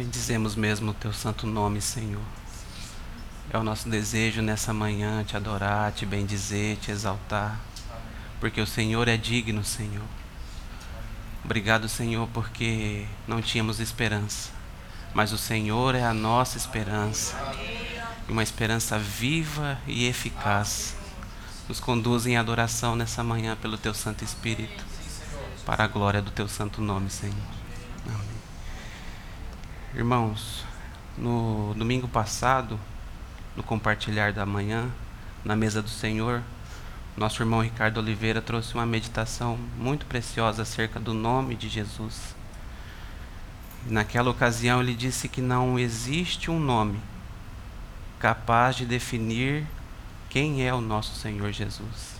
Bendizemos mesmo o teu santo nome, Senhor. É o nosso desejo nessa manhã te adorar, te bendizer, te exaltar, porque o Senhor é digno, Senhor. Obrigado, Senhor, porque não tínhamos esperança, mas o Senhor é a nossa esperança, uma esperança viva e eficaz. Nos conduz em adoração nessa manhã pelo teu Santo Espírito, para a glória do teu santo nome, Senhor. Amém. Irmãos, no domingo passado, no compartilhar da manhã, na mesa do Senhor, nosso irmão Ricardo Oliveira trouxe uma meditação muito preciosa acerca do nome de Jesus. Naquela ocasião, ele disse que não existe um nome capaz de definir quem é o nosso Senhor Jesus.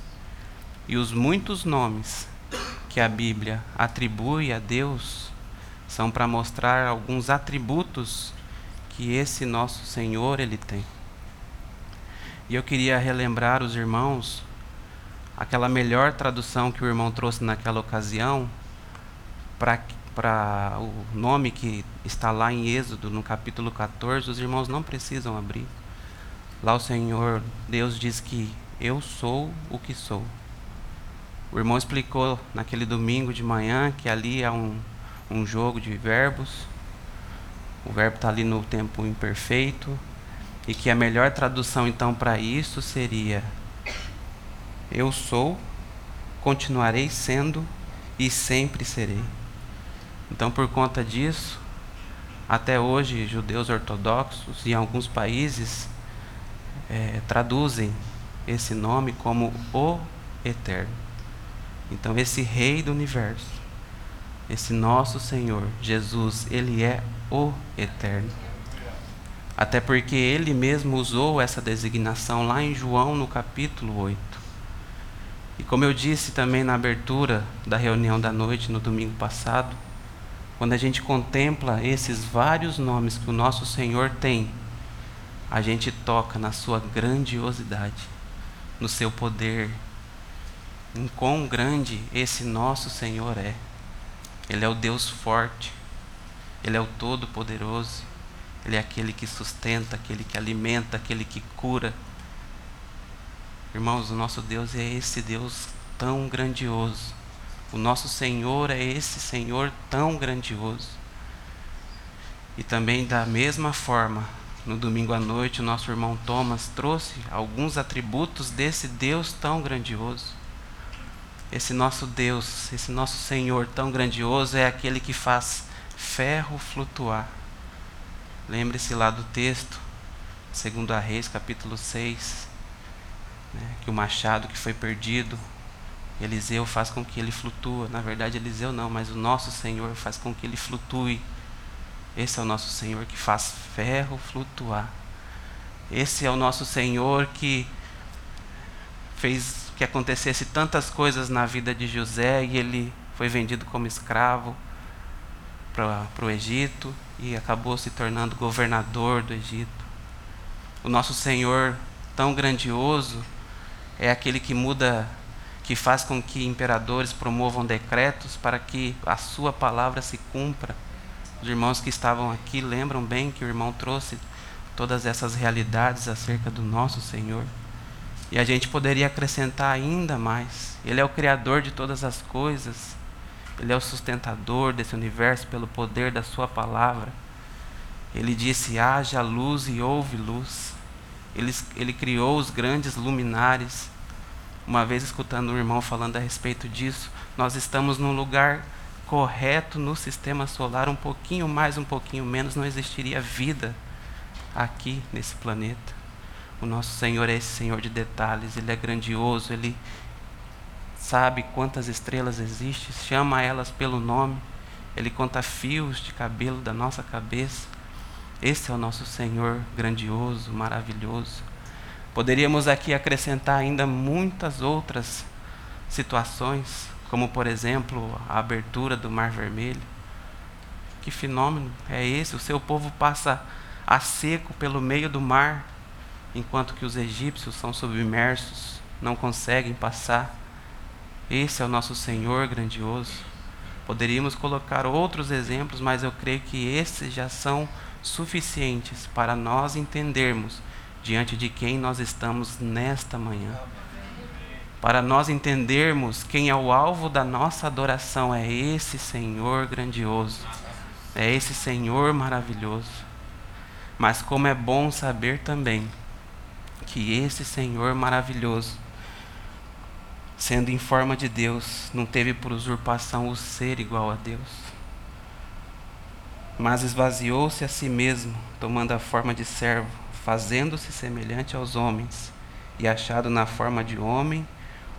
E os muitos nomes que a Bíblia atribui a Deus são para mostrar alguns atributos que esse nosso Senhor ele tem. E eu queria relembrar os irmãos aquela melhor tradução que o irmão trouxe naquela ocasião para o nome que está lá em Êxodo, no capítulo 14, os irmãos não precisam abrir. Lá o Senhor, Deus diz que eu sou o que sou. O irmão explicou naquele domingo de manhã que ali é um, um jogo de verbos. O verbo está ali no tempo imperfeito. E que a melhor tradução então para isso seria: Eu sou, continuarei sendo e sempre serei. Então, por conta disso, até hoje, judeus ortodoxos e alguns países é, traduzem esse nome como o Eterno. Então, esse Rei do universo esse nosso Senhor, Jesus, ele é o eterno. Até porque ele mesmo usou essa designação lá em João no capítulo 8. E como eu disse também na abertura da reunião da noite no domingo passado, quando a gente contempla esses vários nomes que o nosso Senhor tem, a gente toca na sua grandiosidade, no seu poder, em quão grande esse nosso Senhor é. Ele é o Deus forte. Ele é o Todo-Poderoso. Ele é aquele que sustenta, aquele que alimenta, aquele que cura. Irmãos, o nosso Deus é esse Deus tão grandioso. O nosso Senhor é esse Senhor tão grandioso. E também, da mesma forma, no domingo à noite, o nosso irmão Thomas trouxe alguns atributos desse Deus tão grandioso. Esse nosso Deus, esse nosso Senhor tão grandioso é aquele que faz ferro flutuar. Lembre-se lá do texto, segundo a Reis, capítulo 6, né, que o machado que foi perdido, Eliseu faz com que ele flutua. Na verdade, Eliseu não, mas o nosso Senhor faz com que ele flutue. Esse é o nosso Senhor que faz ferro flutuar. Esse é o nosso Senhor que fez que acontecesse tantas coisas na vida de José e ele foi vendido como escravo para o Egito e acabou se tornando governador do Egito. O nosso Senhor, tão grandioso, é aquele que muda, que faz com que imperadores promovam decretos para que a sua palavra se cumpra. Os irmãos que estavam aqui lembram bem que o irmão trouxe todas essas realidades acerca do nosso Senhor. E a gente poderia acrescentar ainda mais. Ele é o Criador de todas as coisas. Ele é o sustentador desse universo pelo poder da Sua palavra. Ele disse: haja luz e houve luz. Ele, ele criou os grandes luminares. Uma vez escutando um irmão falando a respeito disso, nós estamos num lugar correto no sistema solar, um pouquinho mais, um pouquinho menos, não existiria vida aqui nesse planeta. O nosso Senhor é esse Senhor de detalhes, Ele é grandioso, Ele sabe quantas estrelas existem, chama elas pelo nome, Ele conta fios de cabelo da nossa cabeça. Esse é o nosso Senhor grandioso, maravilhoso. Poderíamos aqui acrescentar ainda muitas outras situações, como por exemplo a abertura do Mar Vermelho. Que fenômeno é esse? O seu povo passa a seco pelo meio do mar enquanto que os egípcios são submersos, não conseguem passar. Esse é o nosso Senhor grandioso. Poderíamos colocar outros exemplos, mas eu creio que esses já são suficientes para nós entendermos diante de quem nós estamos nesta manhã. Para nós entendermos quem é o alvo da nossa adoração, é esse Senhor grandioso, é esse Senhor maravilhoso. Mas como é bom saber também que esse Senhor maravilhoso, sendo em forma de Deus, não teve por usurpação o ser igual a Deus, mas esvaziou-se a si mesmo, tomando a forma de servo, fazendo-se semelhante aos homens, e achado na forma de homem,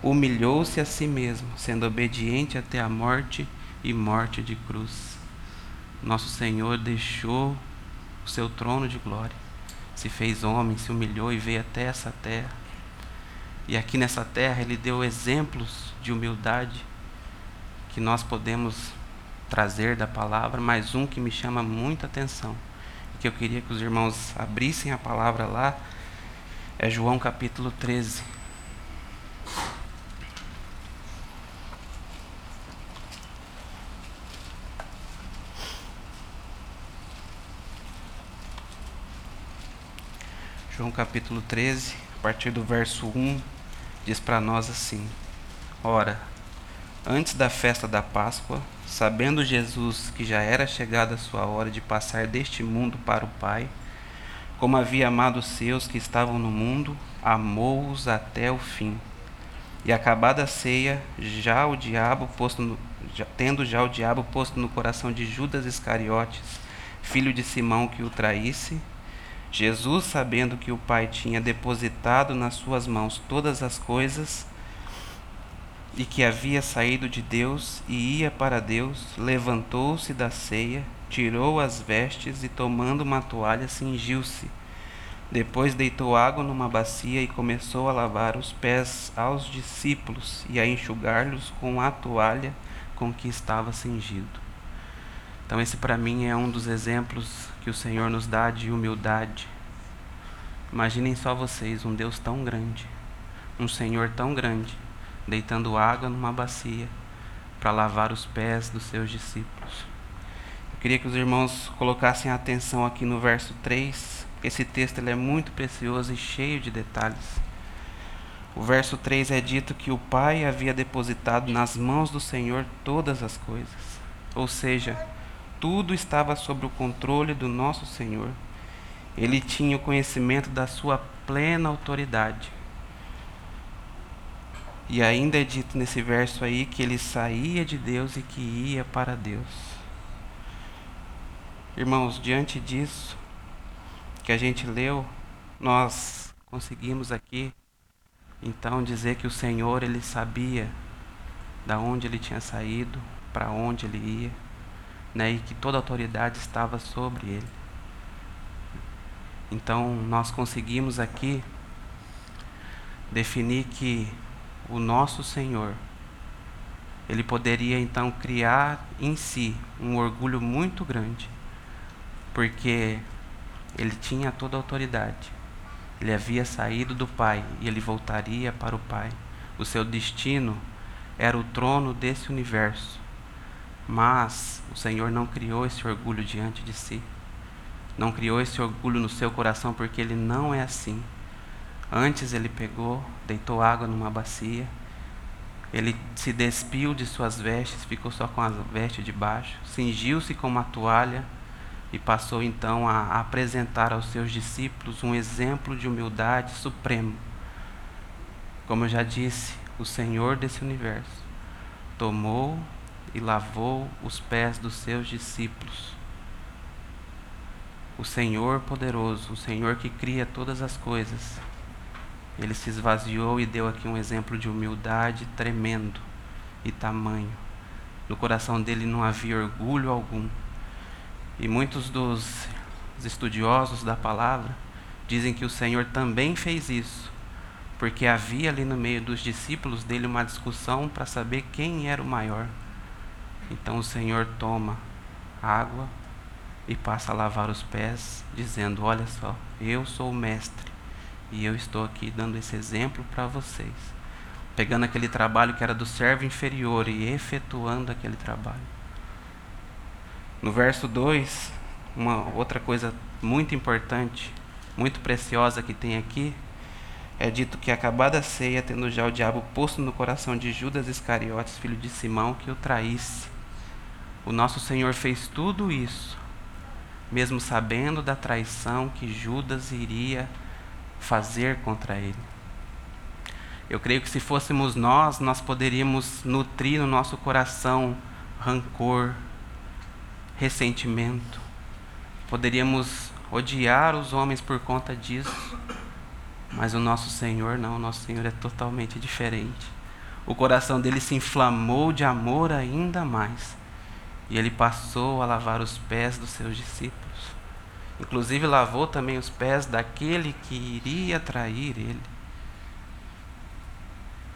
humilhou-se a si mesmo, sendo obediente até a morte e morte de cruz. Nosso Senhor deixou o seu trono de glória, se fez homem, se humilhou e veio até essa terra. E aqui nessa terra ele deu exemplos de humildade que nós podemos trazer da palavra, mas um que me chama muita atenção, que eu queria que os irmãos abrissem a palavra lá, é João capítulo 13. João capítulo 13, a partir do verso 1, diz para nós assim: Ora, antes da festa da Páscoa, sabendo Jesus que já era chegada a sua hora de passar deste mundo para o Pai, como havia amado os seus que estavam no mundo, amou-os até o fim. E acabada a ceia, já o diabo posto no, já, tendo já o diabo posto no coração de Judas Iscariotes, filho de Simão que o traísse, Jesus, sabendo que o Pai tinha depositado nas suas mãos todas as coisas e que havia saído de Deus e ia para Deus, levantou-se da ceia, tirou as vestes e, tomando uma toalha, cingiu-se. Depois deitou água numa bacia e começou a lavar os pés aos discípulos e a enxugar-los com a toalha com que estava cingido. Então, esse para mim é um dos exemplos que o Senhor nos dá de humildade. Imaginem só vocês, um Deus tão grande, um Senhor tão grande, deitando água numa bacia para lavar os pés dos seus discípulos. Eu queria que os irmãos colocassem atenção aqui no verso 3. Esse texto ele é muito precioso e cheio de detalhes. O verso 3 é dito que o Pai havia depositado nas mãos do Senhor todas as coisas. Ou seja, tudo estava sob o controle do nosso Senhor. Ele tinha o conhecimento da sua plena autoridade. E ainda é dito nesse verso aí que ele saía de Deus e que ia para Deus. Irmãos, diante disso que a gente leu, nós conseguimos aqui então dizer que o Senhor ele sabia da onde ele tinha saído, para onde ele ia né, e que toda autoridade estava sobre ele. Então, nós conseguimos aqui definir que o nosso Senhor, ele poderia então criar em si um orgulho muito grande, porque ele tinha toda a autoridade. Ele havia saído do Pai e ele voltaria para o Pai. O seu destino era o trono desse universo. Mas o Senhor não criou esse orgulho diante de si. Não criou esse orgulho no seu coração porque ele não é assim. Antes ele pegou, deitou água numa bacia, ele se despiu de suas vestes, ficou só com as vestes de baixo, cingiu-se com uma toalha e passou então a apresentar aos seus discípulos um exemplo de humildade supremo. Como eu já disse, o Senhor desse universo tomou e lavou os pés dos seus discípulos. O Senhor poderoso, o Senhor que cria todas as coisas, ele se esvaziou e deu aqui um exemplo de humildade tremendo e tamanho. No coração dele não havia orgulho algum. E muitos dos estudiosos da palavra dizem que o Senhor também fez isso, porque havia ali no meio dos discípulos dele uma discussão para saber quem era o maior. Então o Senhor toma água e passa a lavar os pés, dizendo: Olha só, eu sou o mestre e eu estou aqui dando esse exemplo para vocês. Pegando aquele trabalho que era do servo inferior e efetuando aquele trabalho. No verso 2, uma outra coisa muito importante, muito preciosa que tem aqui, é dito que acabada a ceia, tendo já o diabo posto no coração de Judas Iscariotes, filho de Simão, que o traísse. O nosso Senhor fez tudo isso, mesmo sabendo da traição que Judas iria fazer contra ele. Eu creio que se fôssemos nós, nós poderíamos nutrir no nosso coração rancor, ressentimento. Poderíamos odiar os homens por conta disso. Mas o nosso Senhor não, o nosso Senhor é totalmente diferente. O coração dele se inflamou de amor ainda mais. E ele passou a lavar os pés dos seus discípulos. Inclusive lavou também os pés daquele que iria trair ele.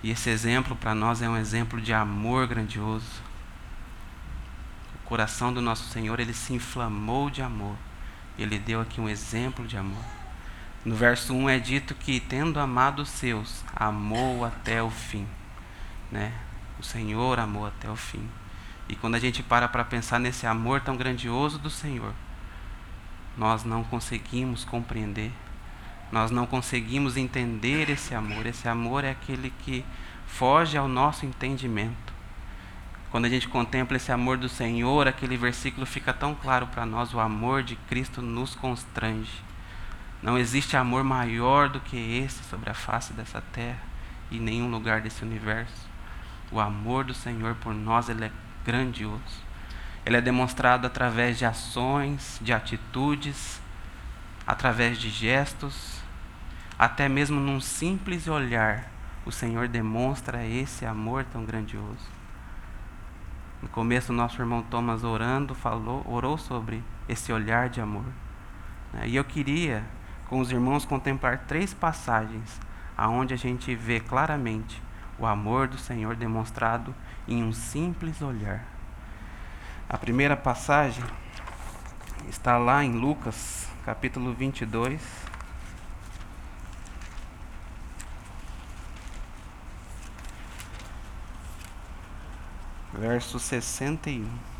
E esse exemplo para nós é um exemplo de amor grandioso. O coração do nosso Senhor, ele se inflamou de amor. Ele deu aqui um exemplo de amor. No verso 1 é dito que, tendo amado os seus, amou até o fim. Né? O Senhor amou até o fim. E quando a gente para para pensar nesse amor tão grandioso do Senhor, nós não conseguimos compreender, nós não conseguimos entender esse amor. Esse amor é aquele que foge ao nosso entendimento. Quando a gente contempla esse amor do Senhor, aquele versículo fica tão claro para nós: o amor de Cristo nos constrange. Não existe amor maior do que esse sobre a face dessa terra e nenhum lugar desse universo. O amor do Senhor por nós ele é grandioso. Ele é demonstrado através de ações, de atitudes, através de gestos, até mesmo num simples olhar. O Senhor demonstra esse amor tão grandioso. No começo, nosso irmão Thomas orando, falou, orou sobre esse olhar de amor. E eu queria com os irmãos contemplar três passagens aonde a gente vê claramente o amor do Senhor demonstrado em um simples olhar. A primeira passagem está lá em Lucas, capítulo 22. Verso 61.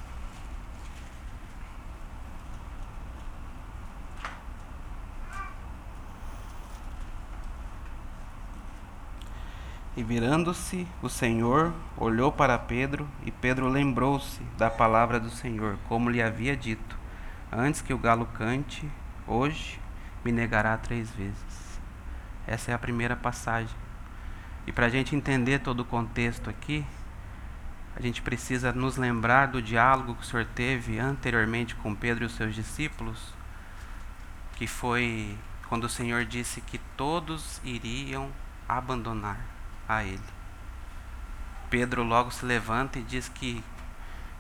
E virando-se o Senhor, olhou para Pedro, e Pedro lembrou-se da palavra do Senhor, como lhe havia dito: Antes que o galo cante, hoje me negará três vezes. Essa é a primeira passagem. E para a gente entender todo o contexto aqui, a gente precisa nos lembrar do diálogo que o Senhor teve anteriormente com Pedro e os seus discípulos, que foi quando o Senhor disse que todos iriam abandonar a ele. Pedro logo se levanta e diz que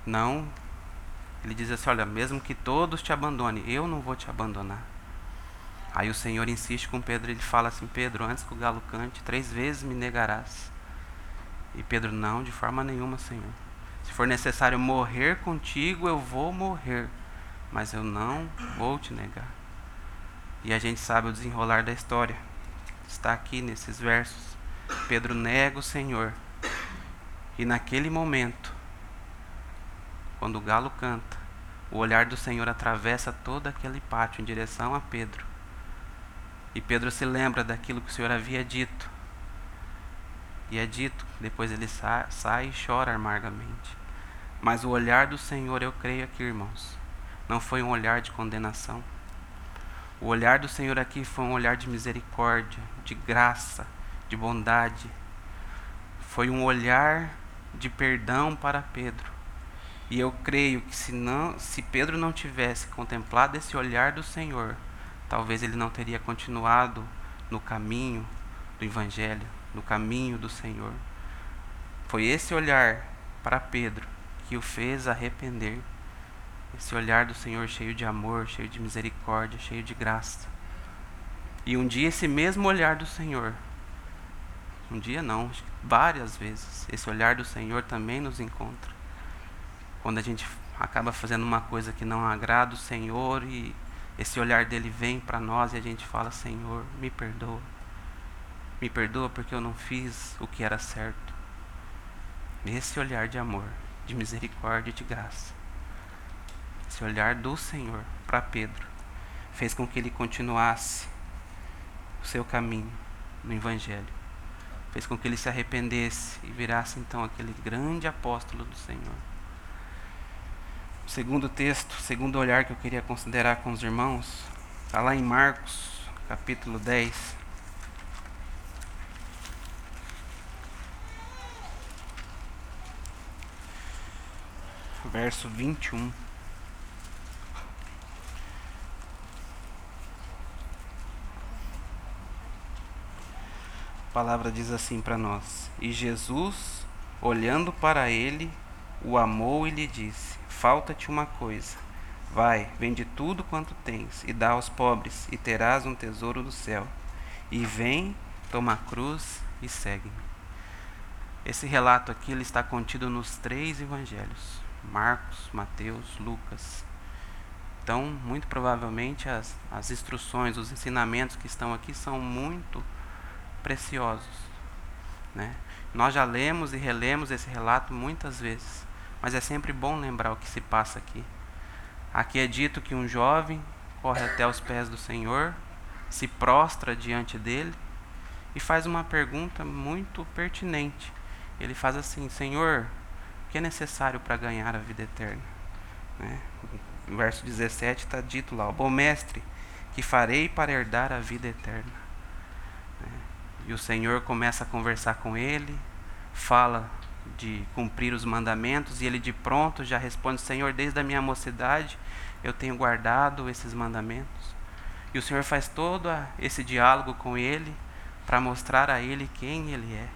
não. Ele diz assim: Olha, mesmo que todos te abandonem, eu não vou te abandonar. Aí o Senhor insiste com Pedro, ele fala assim: Pedro, antes que o galo cante, três vezes me negarás. E Pedro, não, de forma nenhuma, Senhor. Se for necessário morrer contigo, eu vou morrer, mas eu não vou te negar. E a gente sabe o desenrolar da história. Está aqui nesses versos. Pedro nega o Senhor. E naquele momento, quando o galo canta, o olhar do Senhor atravessa todo aquele pátio em direção a Pedro. E Pedro se lembra daquilo que o Senhor havia dito. E é dito, depois ele sai, sai e chora amargamente. Mas o olhar do Senhor, eu creio aqui, irmãos, não foi um olhar de condenação. O olhar do Senhor aqui foi um olhar de misericórdia, de graça, de bondade. Foi um olhar de perdão para Pedro. E eu creio que se não, se Pedro não tivesse contemplado esse olhar do Senhor, talvez ele não teria continuado no caminho do evangelho, no caminho do Senhor. Foi esse olhar para Pedro que o fez arrepender. Esse olhar do Senhor cheio de amor, cheio de misericórdia, cheio de graça. E um dia esse mesmo olhar do Senhor um dia não, várias vezes. Esse olhar do Senhor também nos encontra. Quando a gente acaba fazendo uma coisa que não agrada o Senhor e esse olhar dele vem para nós e a gente fala: Senhor, me perdoa. Me perdoa porque eu não fiz o que era certo. Esse olhar de amor, de misericórdia e de graça. esse olhar do Senhor para Pedro, fez com que ele continuasse o seu caminho no Evangelho. Fez com que ele se arrependesse e virasse então aquele grande apóstolo do Senhor. O segundo texto, o segundo olhar que eu queria considerar com os irmãos, está lá em Marcos, capítulo 10. Verso 21. Palavra diz assim para nós: E Jesus, olhando para ele, o amou e lhe disse: Falta-te uma coisa. Vai, vende tudo quanto tens e dá aos pobres, e terás um tesouro do céu. E vem, toma a cruz e segue-me. Esse relato aqui ele está contido nos três evangelhos: Marcos, Mateus, Lucas. Então, muito provavelmente, as, as instruções, os ensinamentos que estão aqui são muito preciosos. Né? Nós já lemos e relemos esse relato muitas vezes, mas é sempre bom lembrar o que se passa aqui. Aqui é dito que um jovem corre até os pés do Senhor, se prostra diante dele e faz uma pergunta muito pertinente. Ele faz assim: Senhor, o que é necessário para ganhar a vida eterna? Né? Verso 17 está dito lá: Bom mestre, que farei para herdar a vida eterna? E o Senhor começa a conversar com ele, fala de cumprir os mandamentos e ele de pronto já responde: Senhor, desde a minha mocidade eu tenho guardado esses mandamentos. E o Senhor faz todo esse diálogo com ele para mostrar a ele quem ele é.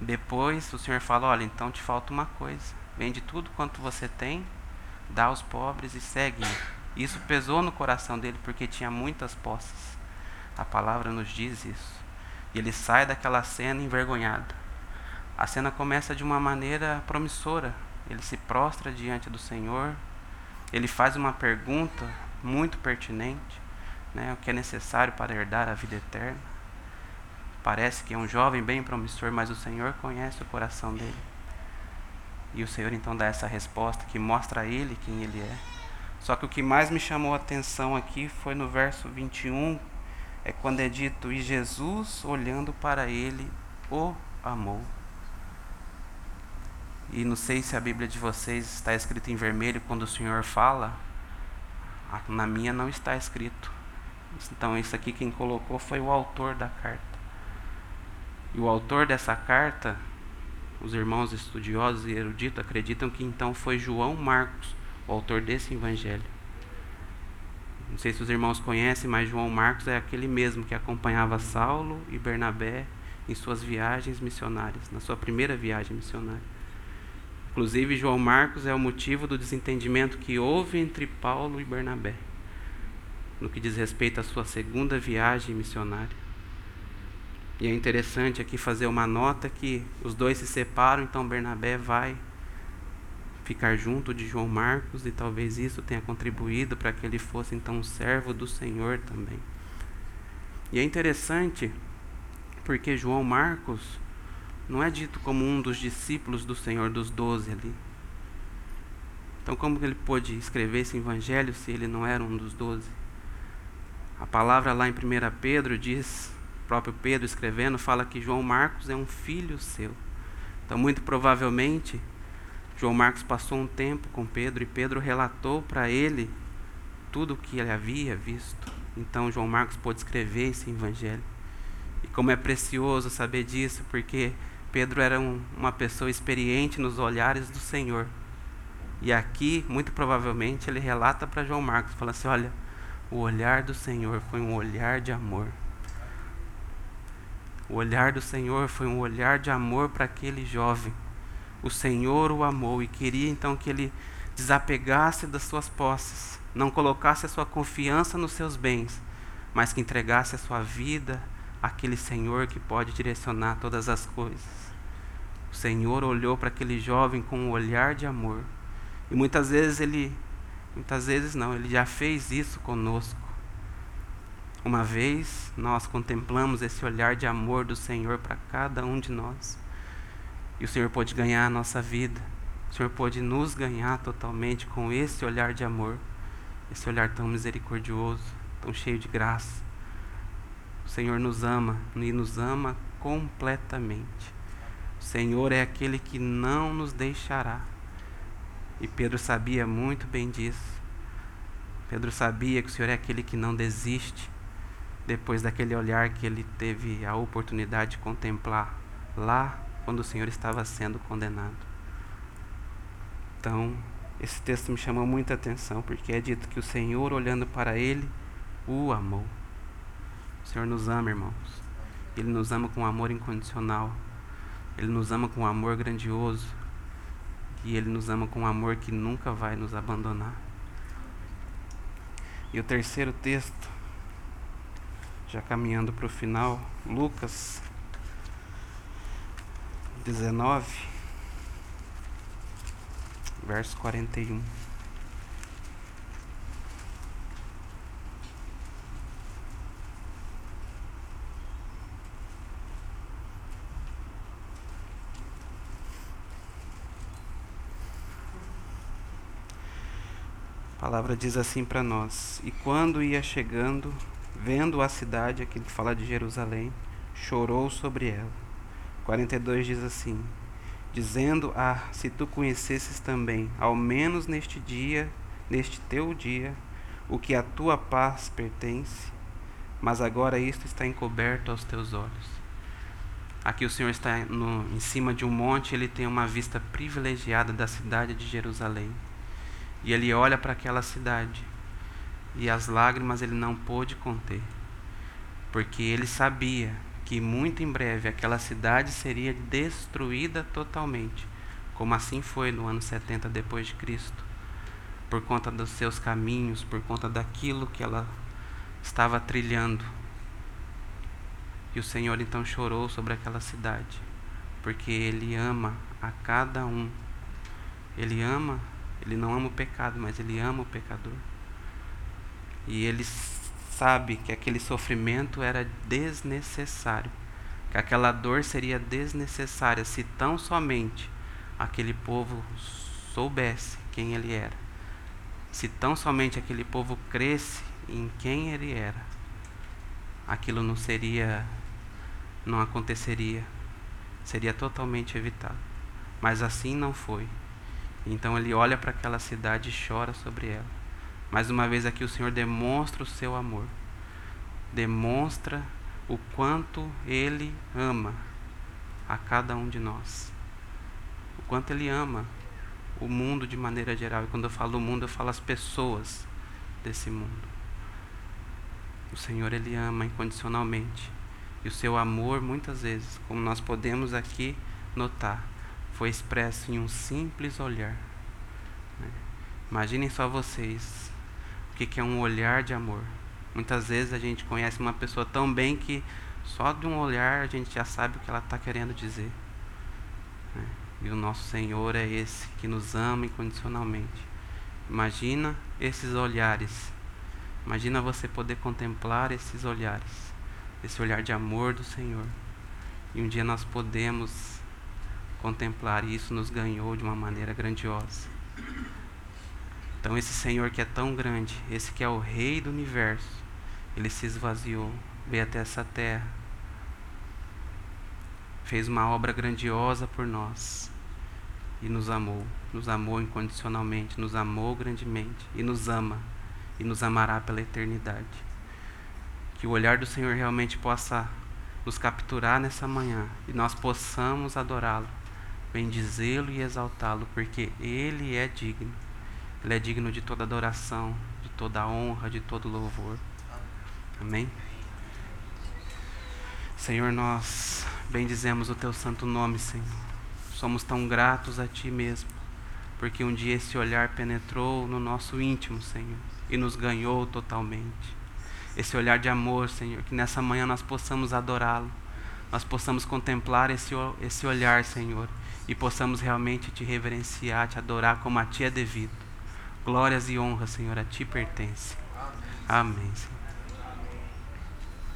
Depois o Senhor fala: Olha, então te falta uma coisa. Vende tudo quanto você tem, dá aos pobres e segue. Isso pesou no coração dele porque tinha muitas posses. A palavra nos diz isso. E ele sai daquela cena envergonhado. A cena começa de uma maneira promissora. Ele se prostra diante do Senhor. Ele faz uma pergunta muito pertinente, né? O que é necessário para herdar a vida eterna? Parece que é um jovem bem promissor, mas o Senhor conhece o coração dele. E o Senhor então dá essa resposta que mostra a ele quem ele é. Só que o que mais me chamou a atenção aqui foi no verso 21, é quando é dito: E Jesus, olhando para ele, o amou. E não sei se a Bíblia de vocês está escrita em vermelho quando o Senhor fala. Na minha não está escrito. Então, isso aqui quem colocou foi o autor da carta. E o autor dessa carta, os irmãos estudiosos e eruditos acreditam que então foi João Marcos, o autor desse evangelho. Não sei se os irmãos conhecem, mas João Marcos é aquele mesmo que acompanhava Saulo e Bernabé em suas viagens missionárias, na sua primeira viagem missionária. Inclusive, João Marcos é o motivo do desentendimento que houve entre Paulo e Bernabé, no que diz respeito à sua segunda viagem missionária. E é interessante aqui fazer uma nota que os dois se separam, então Bernabé vai ficar junto de João Marcos e talvez isso tenha contribuído para que ele fosse então um servo do Senhor também. E é interessante porque João Marcos não é dito como um dos discípulos do Senhor, dos doze ali. Então, como ele pôde escrever esse evangelho se ele não era um dos doze? A palavra lá em 1 Pedro diz, o próprio Pedro escrevendo, fala que João Marcos é um filho seu. Então, muito provavelmente, João Marcos passou um tempo com Pedro e Pedro relatou para ele tudo o que ele havia visto. Então, João Marcos pôde escrever esse evangelho. E como é precioso saber disso, porque Pedro era um, uma pessoa experiente nos olhares do Senhor. E aqui, muito provavelmente, ele relata para João Marcos, fala assim: "Olha, o olhar do Senhor foi um olhar de amor. O olhar do Senhor foi um olhar de amor para aquele jovem. O Senhor o amou e queria então que ele desapegasse das suas posses, não colocasse a sua confiança nos seus bens, mas que entregasse a sua vida àquele Senhor que pode direcionar todas as coisas. O Senhor olhou para aquele jovem com um olhar de amor. E muitas vezes ele, muitas vezes não, ele já fez isso conosco. Uma vez nós contemplamos esse olhar de amor do Senhor para cada um de nós. E o Senhor pode ganhar a nossa vida. O Senhor pôde nos ganhar totalmente com esse olhar de amor, esse olhar tão misericordioso, tão cheio de graça. O Senhor nos ama e nos ama completamente. O Senhor é aquele que não nos deixará. E Pedro sabia muito bem disso. Pedro sabia que o Senhor é aquele que não desiste depois daquele olhar que ele teve a oportunidade de contemplar lá quando o Senhor estava sendo condenado. Então, esse texto me chamou muita atenção, porque é dito que o Senhor, olhando para ele, o amou. O Senhor nos ama, irmãos. Ele nos ama com amor incondicional. Ele nos ama com amor grandioso. E Ele nos ama com amor que nunca vai nos abandonar. E o terceiro texto, já caminhando para o final, Lucas 19, verso 41. A palavra diz assim para nós: E quando ia chegando, vendo a cidade, aqui que fala de Jerusalém, chorou sobre ela. 42 diz assim: Dizendo: Ah, se tu conhecesses também, ao menos neste dia, neste teu dia, o que a tua paz pertence, mas agora isto está encoberto aos teus olhos. Aqui o Senhor está no, em cima de um monte, ele tem uma vista privilegiada da cidade de Jerusalém. E ele olha para aquela cidade e as lágrimas ele não pôde conter, porque ele sabia que muito em breve aquela cidade seria destruída totalmente, como assim foi no ano 70 depois de Cristo, por conta dos seus caminhos, por conta daquilo que ela estava trilhando. E o Senhor então chorou sobre aquela cidade, porque ele ama a cada um. Ele ama ele não ama o pecado, mas ele ama o pecador. E ele sabe que aquele sofrimento era desnecessário, que aquela dor seria desnecessária se tão somente aquele povo soubesse quem ele era. Se tão somente aquele povo cresce em quem ele era, aquilo não seria, não aconteceria, seria totalmente evitado. Mas assim não foi. Então ele olha para aquela cidade e chora sobre ela. Mais uma vez aqui o Senhor demonstra o seu amor. Demonstra o quanto ele ama a cada um de nós. O quanto ele ama o mundo de maneira geral. E quando eu falo o mundo, eu falo as pessoas desse mundo. O Senhor ele ama incondicionalmente. E o seu amor, muitas vezes, como nós podemos aqui notar, foi expresso em um simples olhar. Né? Imaginem só vocês o que é um olhar de amor. Muitas vezes a gente conhece uma pessoa tão bem que só de um olhar a gente já sabe o que ela está querendo dizer. Né? E o nosso Senhor é esse que nos ama incondicionalmente. Imagina esses olhares. Imagina você poder contemplar esses olhares. Esse olhar de amor do Senhor. E um dia nós podemos contemplar e isso nos ganhou de uma maneira grandiosa. Então esse Senhor que é tão grande, esse que é o rei do universo, ele se esvaziou, veio até essa terra. Fez uma obra grandiosa por nós e nos amou, nos amou incondicionalmente, nos amou grandemente e nos ama e nos amará pela eternidade. Que o olhar do Senhor realmente possa nos capturar nessa manhã e nós possamos adorá-lo bendizê-lo e exaltá-lo, porque ele é digno. Ele é digno de toda adoração, de toda honra, de todo louvor. Amém? Senhor, nós bendizemos o teu santo nome, Senhor. Somos tão gratos a ti mesmo, porque um dia esse olhar penetrou no nosso íntimo, Senhor, e nos ganhou totalmente. Esse olhar de amor, Senhor, que nessa manhã nós possamos adorá-lo, nós possamos contemplar esse, esse olhar, Senhor, e possamos realmente te reverenciar, te adorar como a ti é devido. Glórias e honras, Senhor, a ti pertence. Amém, Senhor.